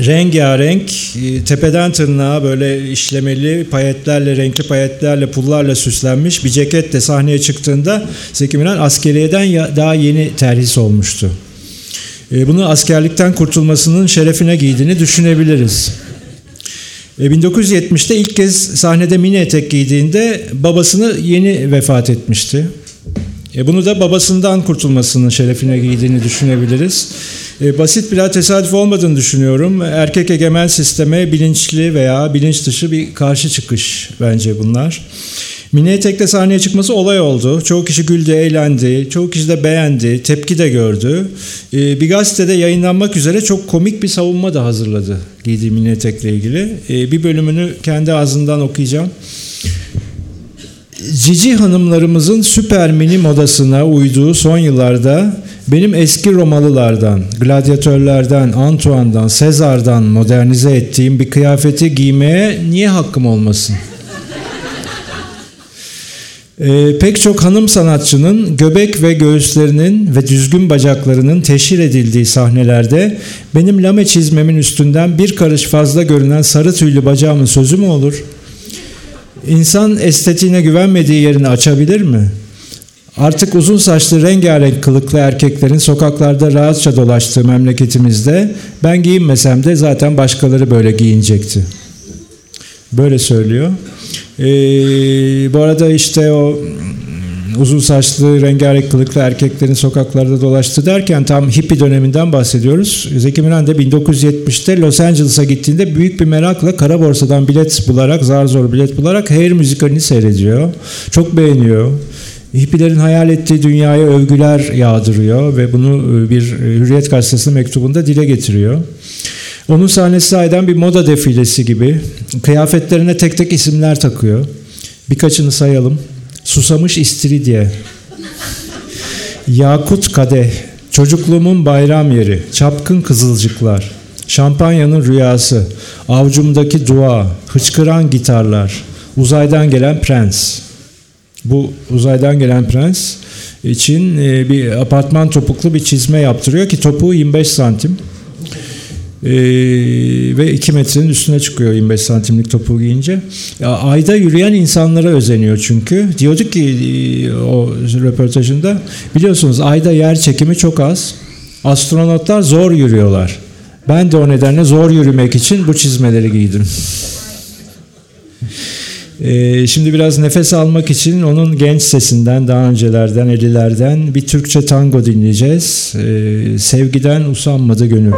rengarenk e, tepeden tırnağa böyle işlemeli payetlerle renkli payetlerle pullarla süslenmiş bir ceketle sahneye çıktığında Zeki Müren askeriyeden daha yeni terhis olmuştu. E, Bunu askerlikten kurtulmasının şerefine giydiğini düşünebiliriz. E, 1970'te ilk kez sahnede mini etek giydiğinde babasını yeni vefat etmişti. E, bunu da babasından kurtulmasının şerefine giydiğini düşünebiliriz. E, basit birer tesadüf olmadığını düşünüyorum. Erkek egemen sisteme bilinçli veya bilinç dışı bir karşı çıkış bence bunlar. Mini etekle sahneye çıkması olay oldu. Çoğu kişi güldü, eğlendi. Çoğu kişi de beğendi, tepki de gördü. E, bir gazetede yayınlanmak üzere çok komik bir savunma da hazırladı giydiği mini etekle ilgili. E, bir bölümünü kendi ağzından okuyacağım. Cici hanımlarımızın süper mini modasına uyduğu son yıllarda benim eski Romalılardan, gladyatörlerden, Antoine'dan, Sezar'dan modernize ettiğim bir kıyafeti giymeye niye hakkım olmasın? Ee, pek çok hanım sanatçının göbek ve göğüslerinin ve düzgün bacaklarının teşhir edildiği sahnelerde benim lame çizmemin üstünden bir karış fazla görünen sarı tüylü bacağımın sözü mü olur? İnsan estetiğine güvenmediği yerini açabilir mi? Artık uzun saçlı rengarenk kılıklı erkeklerin sokaklarda rahatça dolaştığı memleketimizde ben giyinmesem de zaten başkaları böyle giyinecekti. Böyle söylüyor. Ee, bu arada işte o mm, uzun saçlı rengarenk kılıklı erkeklerin sokaklarda dolaştı derken tam hippie döneminden bahsediyoruz. Zeki Müren de 1970'te Los Angeles'a gittiğinde büyük bir merakla kara borsadan bilet bularak zar zor bilet bularak Hair müzikalini seyrediyor. Çok beğeniyor. Hippilerin hayal ettiği dünyaya övgüler yağdırıyor ve bunu bir Hürriyet Gazetesi mektubunda dile getiriyor. Onun sahnesi sahiden bir moda defilesi gibi. Kıyafetlerine tek tek isimler takıyor. Birkaçını sayalım. Susamış istiridye. Yakut kadeh. Çocukluğumun bayram yeri. Çapkın kızılcıklar. Şampanyanın rüyası. Avcumdaki dua. Hıçkıran gitarlar. Uzaydan gelen prens. Bu uzaydan gelen prens için e, bir apartman topuklu bir çizme yaptırıyor ki topuğu 25 santim. Ee, ve 2 metrenin üstüne çıkıyor 25 santimlik topuğu giyince. Ya, ayda yürüyen insanlara özeniyor çünkü. Diyorduk ki e, o röportajında biliyorsunuz ayda yer çekimi çok az. Astronotlar zor yürüyorlar. Ben de o nedenle zor yürümek için bu çizmeleri giydim. [laughs] Ee, şimdi biraz nefes almak için onun genç sesinden, daha öncelerden, 50'lerden bir Türkçe tango dinleyeceğiz. Ee, sevgiden usanmadı gönül.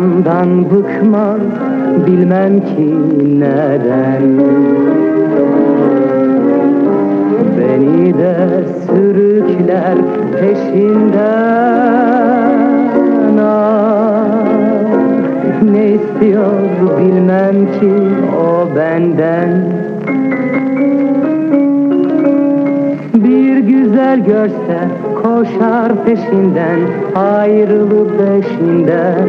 Hicrandan bıkmaz bilmem ki neden. Beni de sürükler peşinden ah, Ne istiyor bilmem ki o benden. Bir güzel görse koşar peşinden Ayrılıp peşinden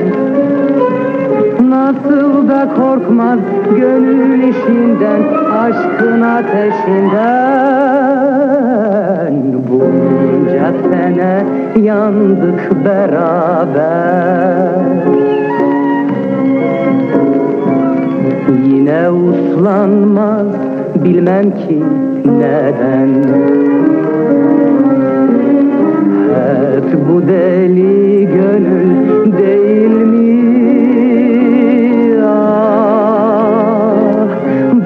Nasıl da korkmaz gönül işinden Aşkın ateşinden. Bunca sene yandık beraber. Yine uslanmaz bilmem ki neden. Hep bu deli gönül değil mi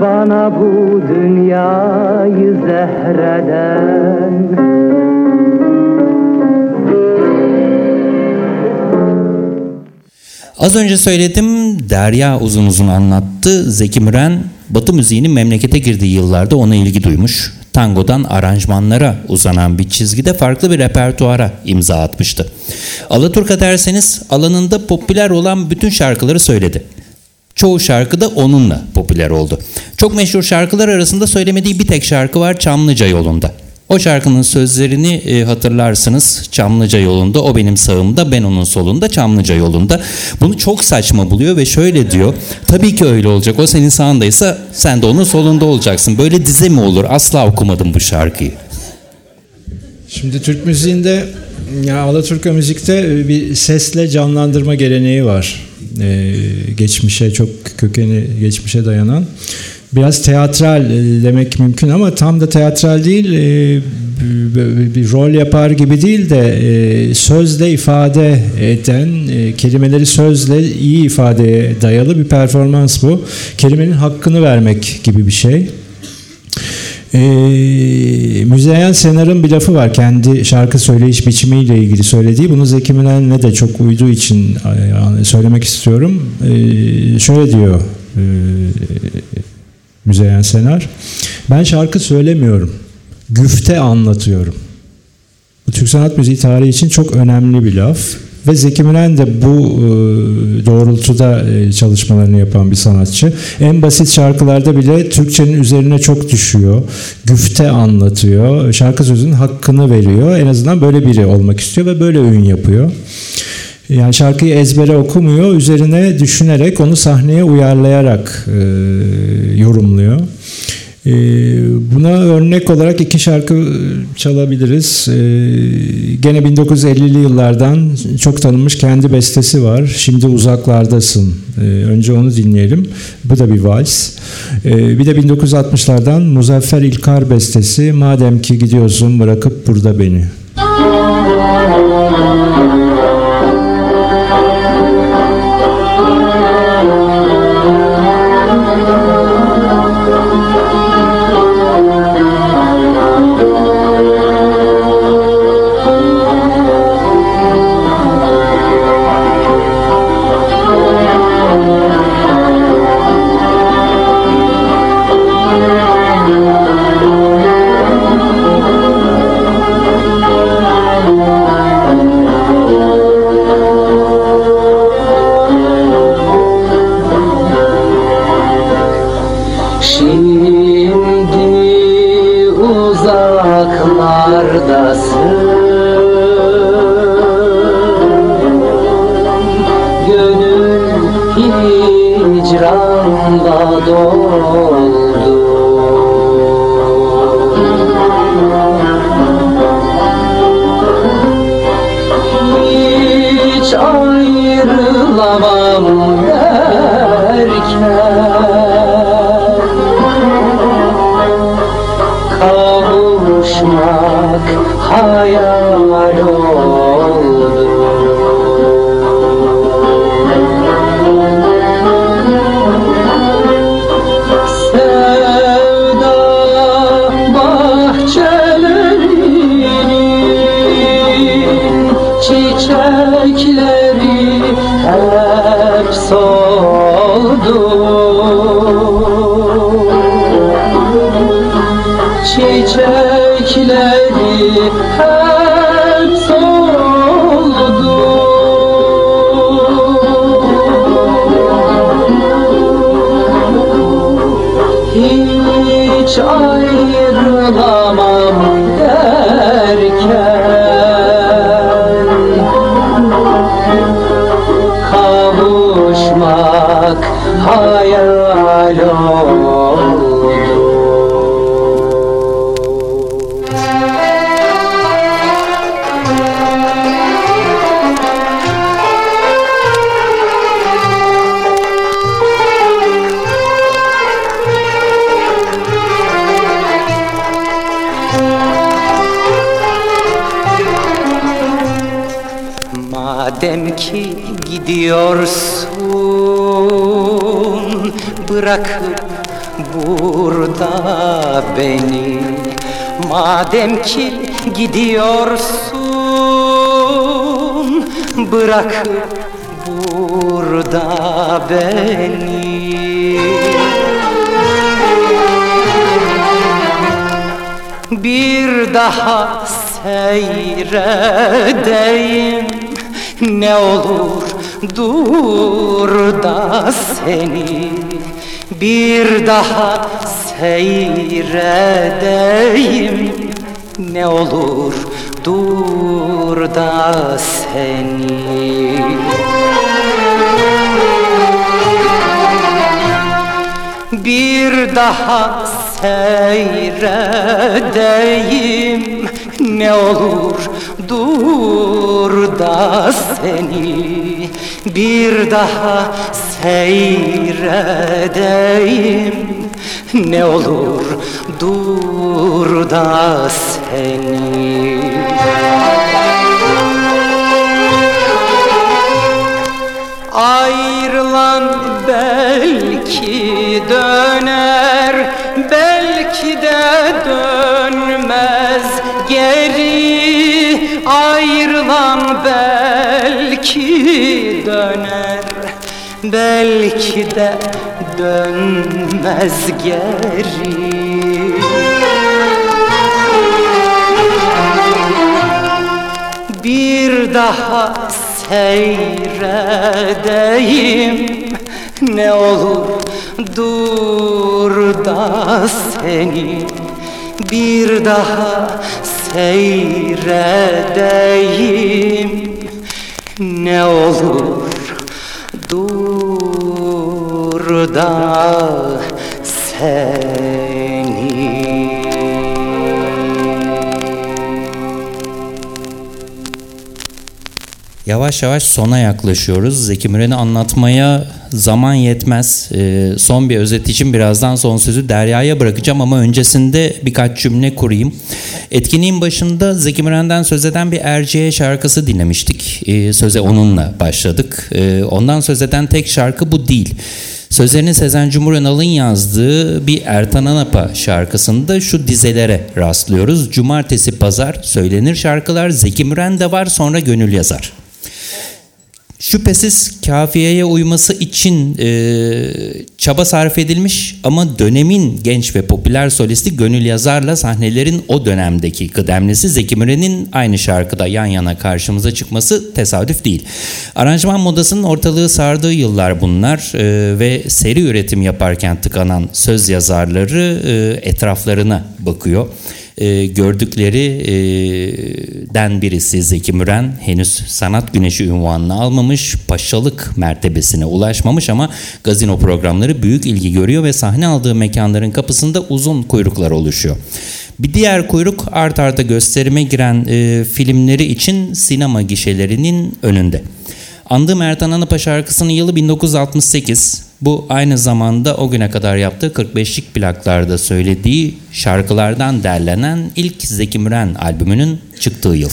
Bana bu dünyayı zehreden Az önce söyledim Derya uzun uzun anlattı. Zeki Müren Batı müziğinin memlekete girdiği yıllarda ona ilgi duymuş. Tangodan aranjmanlara uzanan bir çizgide farklı bir repertuara imza atmıştı. Alaturka derseniz alanında popüler olan bütün şarkıları söyledi. Çoğu şarkı da onunla popüler oldu. Çok meşhur şarkılar arasında söylemediği bir tek şarkı var Çamlıca yolunda. O şarkının sözlerini e, hatırlarsınız. Çamlıca yolunda, o benim sağımda, ben onun solunda, Çamlıca yolunda. Bunu çok saçma buluyor ve şöyle diyor. Tabii ki öyle olacak. O senin sağındaysa sen de onun solunda olacaksın. Böyle dize mi olur? Asla okumadım bu şarkıyı. Şimdi Türk müziğinde ya Alaturka müzikte bir sesle canlandırma geleneği var. Ee, geçmişe çok kökeni geçmişe dayanan. Biraz teatral e, demek mümkün ama tam da teatral değil. E, bir, rol yapar gibi değil de e, sözle ifade eden, e, kelimeleri sözle iyi ifadeye dayalı bir performans bu. Kelimenin hakkını vermek gibi bir şey. E, Müzeyyen Senar'ın bir lafı var kendi şarkı söyleyiş biçimiyle ilgili söylediği. Bunu Zeki Müren'le de çok uyduğu için e, söylemek istiyorum. E, şöyle diyor e, Müzeyyen Senar. Ben şarkı söylemiyorum. Güfte anlatıyorum. Bu Türk sanat müziği tarihi için çok önemli bir laf. Ve Zeki Müren de bu e, doğrultuda e, çalışmalarını yapan bir sanatçı. En basit şarkılarda bile Türkçenin üzerine çok düşüyor. Güfte anlatıyor. Şarkı sözünün hakkını veriyor. En azından böyle biri olmak istiyor ve böyle ün yapıyor. Yani şarkıyı ezbere okumuyor, üzerine düşünerek onu sahneye uyarlayarak e, yorumluyor. E, buna örnek olarak iki şarkı çalabiliriz. E, gene 1950'li yıllardan çok tanınmış kendi bestesi var. Şimdi uzaklardasın. E, önce onu dinleyelim. Bu da bir vals. E, bir de 1960'lardan Muzaffer İlkar bestesi. Madem ki gidiyorsun bırakıp burada beni. [laughs] Madem ki gidiyorsun bırakıp burada beni. Madem ki gidiyorsun bırakıp burada beni. Bir daha seyredeyim ne olur dur da seni bir daha seyredeyim. Ne olur dur da seni. Bir daha seyredeyim. Ne olur dur da seni. Bir daha seyredeyim. Ne olur dur da seni. Ayrılan belki döner Belki de dönmez geri. Bir daha seyredeyim. Ne olur dur da seni. Bir daha seyredeyim. Ne olur da seni Yavaş yavaş sona yaklaşıyoruz. Zeki Müren'i anlatmaya zaman yetmez. Ee, son bir özet için birazdan son sözü Derya'ya bırakacağım ama öncesinde birkaç cümle kurayım. Etkinliğin başında Zeki Müren'den söz eden bir Erciye şarkısı dinlemiştik. Ee, söze onunla başladık. Ee, ondan söz eden tek şarkı bu değil. Sözlerini Sezen Cumhur Önal'ın yazdığı bir Ertan Anapa şarkısında şu dizelere rastlıyoruz. Cumartesi pazar söylenir şarkılar Zeki Müren de var sonra gönül yazar. Şüphesiz kafiyeye uyması için e, çaba sarf edilmiş ama dönemin genç ve popüler solisti Gönül Yazar'la sahnelerin o dönemdeki kıdemlisi Zeki Müren'in aynı şarkıda yan yana karşımıza çıkması tesadüf değil. Aranjman modasının ortalığı sardığı yıllar bunlar e, ve seri üretim yaparken tıkanan söz yazarları e, etraflarına bakıyor e, gördükleri e, den birisi Zeki Müren henüz sanat güneşi unvanını almamış, paşalık mertebesine ulaşmamış ama gazino programları büyük ilgi görüyor ve sahne aldığı mekanların kapısında uzun kuyruklar oluşuyor. Bir diğer kuyruk art arda gösterime giren e, filmleri için sinema gişelerinin önünde. Andığım Ertan Anıpa şarkısının yılı 1968. Bu aynı zamanda o güne kadar yaptığı 45'lik plaklarda söylediği şarkılardan derlenen ilk Zeki Müren albümünün çıktığı yıl.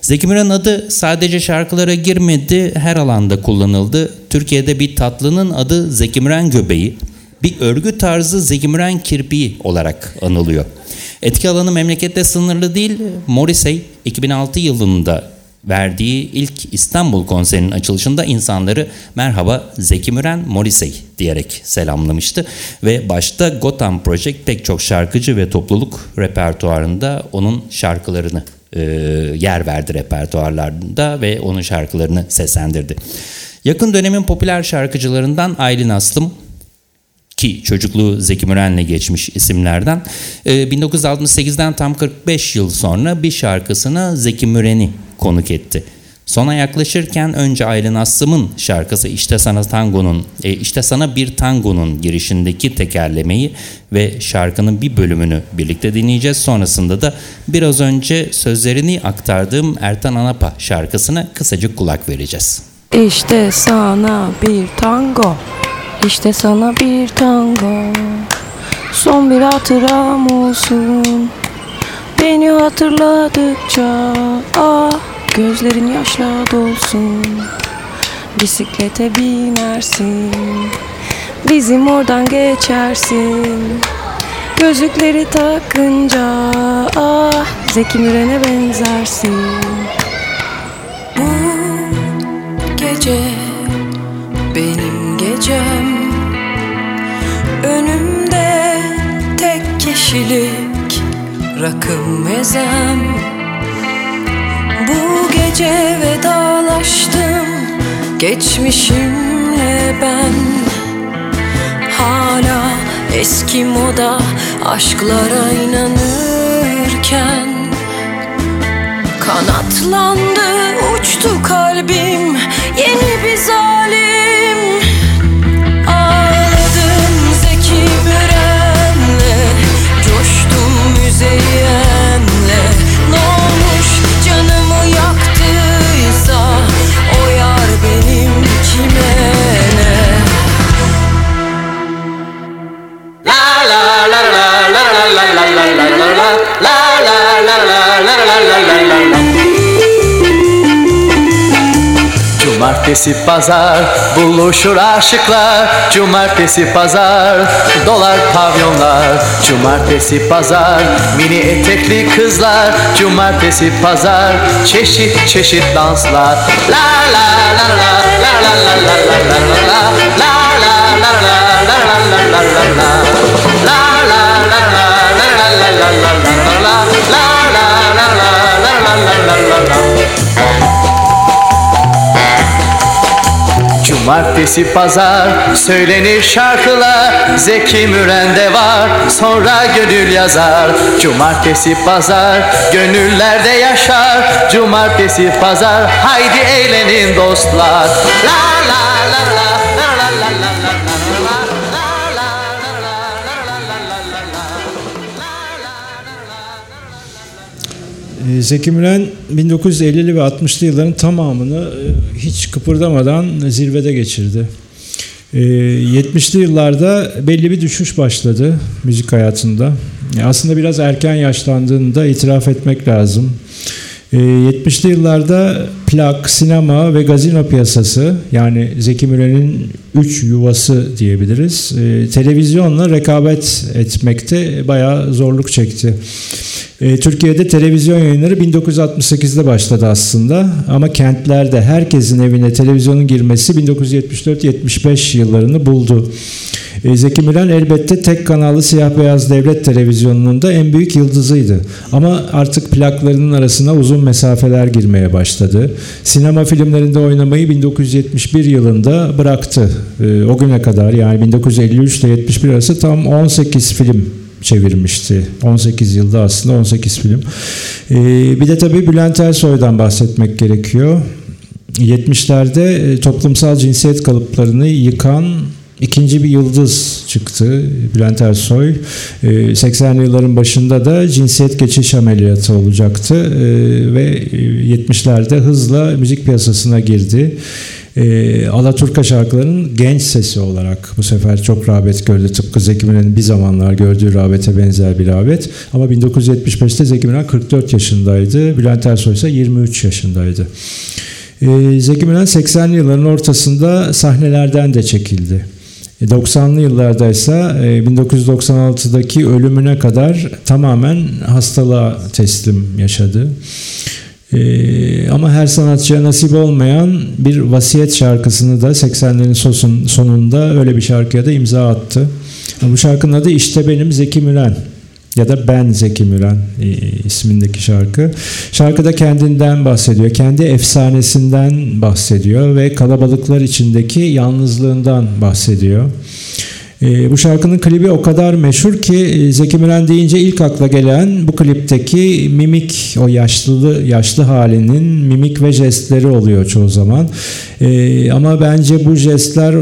Zeki Müren adı sadece şarkılara girmedi, her alanda kullanıldı. Türkiye'de bir tatlının adı Zeki Müren göbeği, bir örgü tarzı Zeki Müren kirpiği olarak anılıyor. Etki alanı memlekette sınırlı değil. Morrissey 2006 yılında verdiği ilk İstanbul konserinin açılışında insanları merhaba Zeki Müren Morrissey diyerek selamlamıştı. Ve başta Gotham Project pek çok şarkıcı ve topluluk repertuarında onun şarkılarını e, yer verdi repertuarlarında ve onun şarkılarını seslendirdi. Yakın dönemin popüler şarkıcılarından Aylin Aslım ki çocukluğu Zeki Müren'le geçmiş isimlerden. Ee, 1968'den tam 45 yıl sonra bir şarkısına Zeki Müren'i konuk etti. Sona yaklaşırken önce Aylin Aslım'ın şarkısı İşte Sana Tango'nun e, İşte Sana Bir Tango'nun girişindeki tekerlemeyi ve şarkının bir bölümünü birlikte dinleyeceğiz. Sonrasında da biraz önce sözlerini aktardığım Ertan Anapa şarkısına kısacık kulak vereceğiz. İşte sana bir tango İşte sana bir tango Son bir hatıram olsun Beni hatırladıkça Ah gözlerin yaşla dolsun. Bisiklete binersin Bizim oradan geçersin. Gözlükleri takınca Ah Zeki Müren'e benzersin. Bu gece benim gecem. Önümde tek kişilik rakım mezem. Bu gece vedalaştım Geçmişimle ben. Hala eski moda aşklara inanırken Kanatlandı uçtu kalbim yeni bir zalim Cumartesi pazar buluşur aşıklar Cumartesi pazar dolar pavyonlar Cumartesi pazar mini etekli kızlar Cumartesi pazar çeşit çeşit danslar La la la la la la la la la la la la la la la la la la Cumartesi pazar söylenir şarkılar Zeki Müren'de var sonra gönül yazar. Cumartesi pazar gönüllerde yaşar. Cumartesi pazar haydi eğlenin dostlar. La la la la Zeki Müren 1950'li ve 60'lı yılların tamamını e, hiç kıpırdamadan zirvede geçirdi. Ee, 70'li yıllarda belli bir düşüş başladı müzik hayatında. Aslında biraz erken yaşlandığını da itiraf etmek lazım. Ee, 70'li yıllarda plak, sinema ve gazino piyasası yani Zeki Müren'in üç yuvası diyebiliriz. e, televizyonla rekabet etmekte bayağı zorluk çekti. E, Türkiye'de televizyon yayınları 1968'de başladı aslında ama kentlerde herkesin evine televizyonun girmesi 1974-75 yıllarını buldu. E, Zeki Müren elbette tek kanallı siyah beyaz devlet televizyonunun da en büyük yıldızıydı. Ama artık plaklarının arasına uzun mesafeler girmeye başladı. Sinema filmlerinde oynamayı 1971 yılında bıraktı. E, o güne kadar yani 1953 ile 71 arası tam 18 film çevirmişti. 18 yılda aslında 18 film. Ee, bir de tabii Bülent Ersoy'dan bahsetmek gerekiyor. 70'lerde e, toplumsal cinsiyet kalıplarını yıkan ikinci bir yıldız çıktı Bülent Ersoy. Ee, 80'li yılların başında da cinsiyet geçiş ameliyatı olacaktı Ee, ve 70'lerde hızla müzik piyasasına girdi. E, Alaturka şarkılarının genç sesi olarak bu sefer çok rağbet gördü. Tıpkı Zeki Müren'in bir zamanlar gördüğü rağbete benzer bir rağbet. Ama 1975'te Zeki Müren 44 yaşındaydı. Bülent Ersoy ise 23 yaşındaydı. E, Zeki Müren 80'li yılların ortasında sahnelerden de çekildi. E, 90'lı yıllarda ise 1996'daki ölümüne kadar tamamen hastalığa teslim yaşadı. Ee, ama her sanatçıya nasip olmayan bir vasiyet şarkısını da 80'lerin sosun, sonunda öyle bir şarkıya da imza attı. Bu şarkının adı İşte Benim Zeki Müren ya da Ben Zeki Müren e, ismindeki şarkı. Şarkıda kendinden bahsediyor, kendi efsanesinden bahsediyor ve kalabalıklar içindeki yalnızlığından bahsediyor. E, bu şarkının klibi o kadar meşhur ki e, Zeki Müren deyince ilk akla gelen bu klipteki mimik, o yaşlı yaşlı halinin mimik ve jestleri oluyor çoğu zaman. E, ama bence bu jestler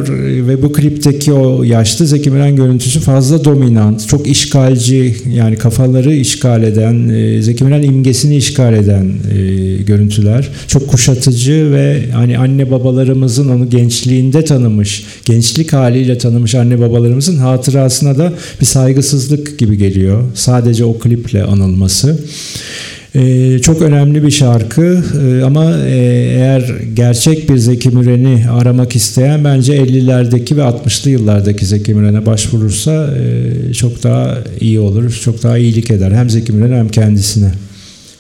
ve bu klipteki o yaşlı Zeki Müren görüntüsü fazla dominant, çok işgalci yani kafaları işgal eden, e, Zeki Müren imgesini işgal eden e, görüntüler. Çok kuşatıcı ve hani anne babalarımızın onu gençliğinde tanımış, gençlik haliyle tanımış anne babalarımızın hatırasına da bir saygısızlık gibi geliyor. Sadece o kliple anılması. Ee, çok önemli bir şarkı Ee, ama e, eğer gerçek bir Zeki Müren'i aramak isteyen bence 50'lerdeki ve 60'lı yıllardaki Zeki Müren'e başvurursa e, çok daha iyi olur, çok daha iyilik eder hem Zeki Müren'e hem kendisine.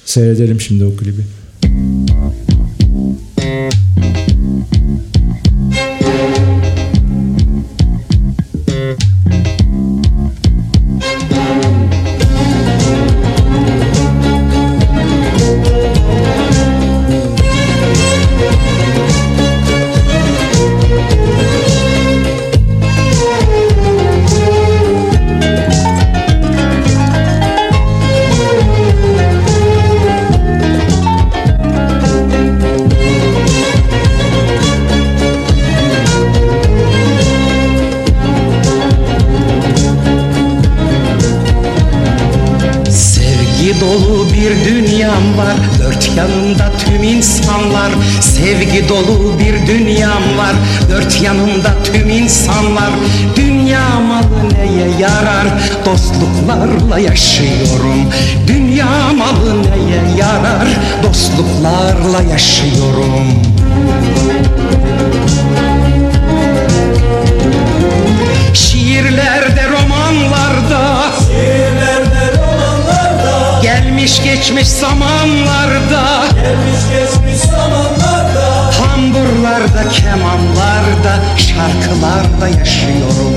Seyredelim şimdi o klibi. dolu Sevgi dolu bir dünyam var. Dört yanımda tüm insanlar. Dünya malı neye yarar? Dostluklarla yaşıyorum. Dünya malı neye yarar? Dostluklarla yaşıyorum. Şiirlerde, romanlarda. Şiirlerde, romanlarda. Gelmiş geçmiş zamanlarda. Gelmiş geçmiş zamanlarda Tamburlarda, kemanlarda, şarkılarda yaşıyorum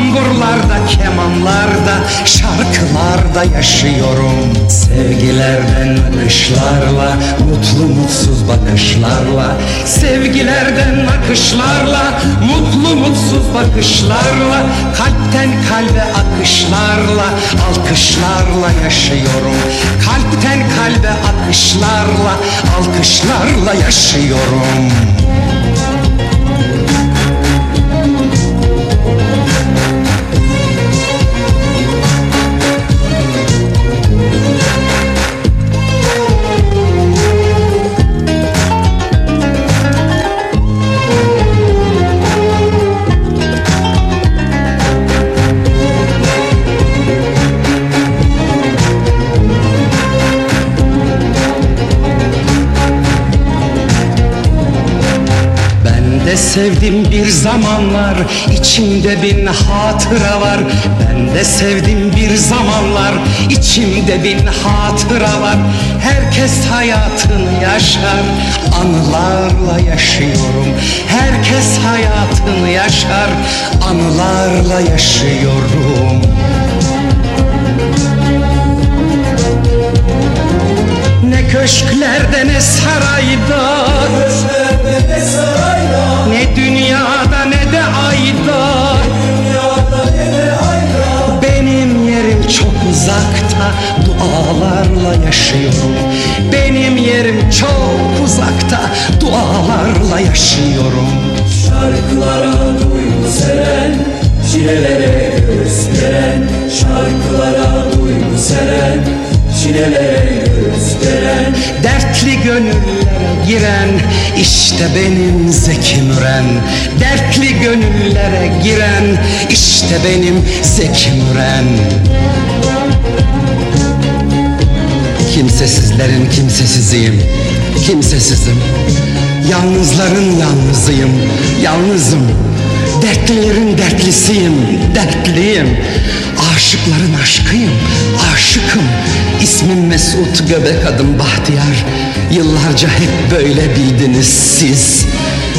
Tamburlarda, kemanlarda, şarkılarda yaşıyorum. Sevgilerden akışlarla, mutlu mutsuz bakışlarla. Sevgilerden akışlarla, mutlu mutsuz bakışlarla. Kalpten kalbe akışlarla, alkışlarla yaşıyorum. Kalpten kalbe akışlarla, alkışlarla yaşıyorum de sevdim bir zamanlar. İçimde bin hatıra var. Ben de sevdim bir zamanlar. İçimde bin hatıra var. Herkes hayatını yaşar. Anılarla yaşıyorum. Herkes hayatını yaşar. Anılarla yaşıyorum. Ne köşklerde ne sarayda. Köşklerde ne sarayda Ne dünyada ne de ayda. Benim yerim çok uzakta Dualarla yaşıyorum. Benim yerim çok uzakta Dualarla yaşıyorum. Şarkılara duygu seren Çilelere göğüs geren Şarkılara duygu seren Çilelere göğüs geren Dertli gönüllere giren işte benim Zeki Müren. Dertli gönüllere giren işte benim Zeki Müren. Kimsesizlerin kimsesiziyim Kimsesizim. Yalnızların yalnızıyım Yalnızım Dertlilerin dertlisiyim. Dertliyim. Aşıkların aşkıyım. Aşıkım. İsmim Mesut Göbek adım Bahtiyar. Yıllarca hep böyle bildiniz siz.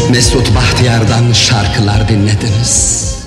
Mesut Bahtiyar'dan şarkılar dinlediniz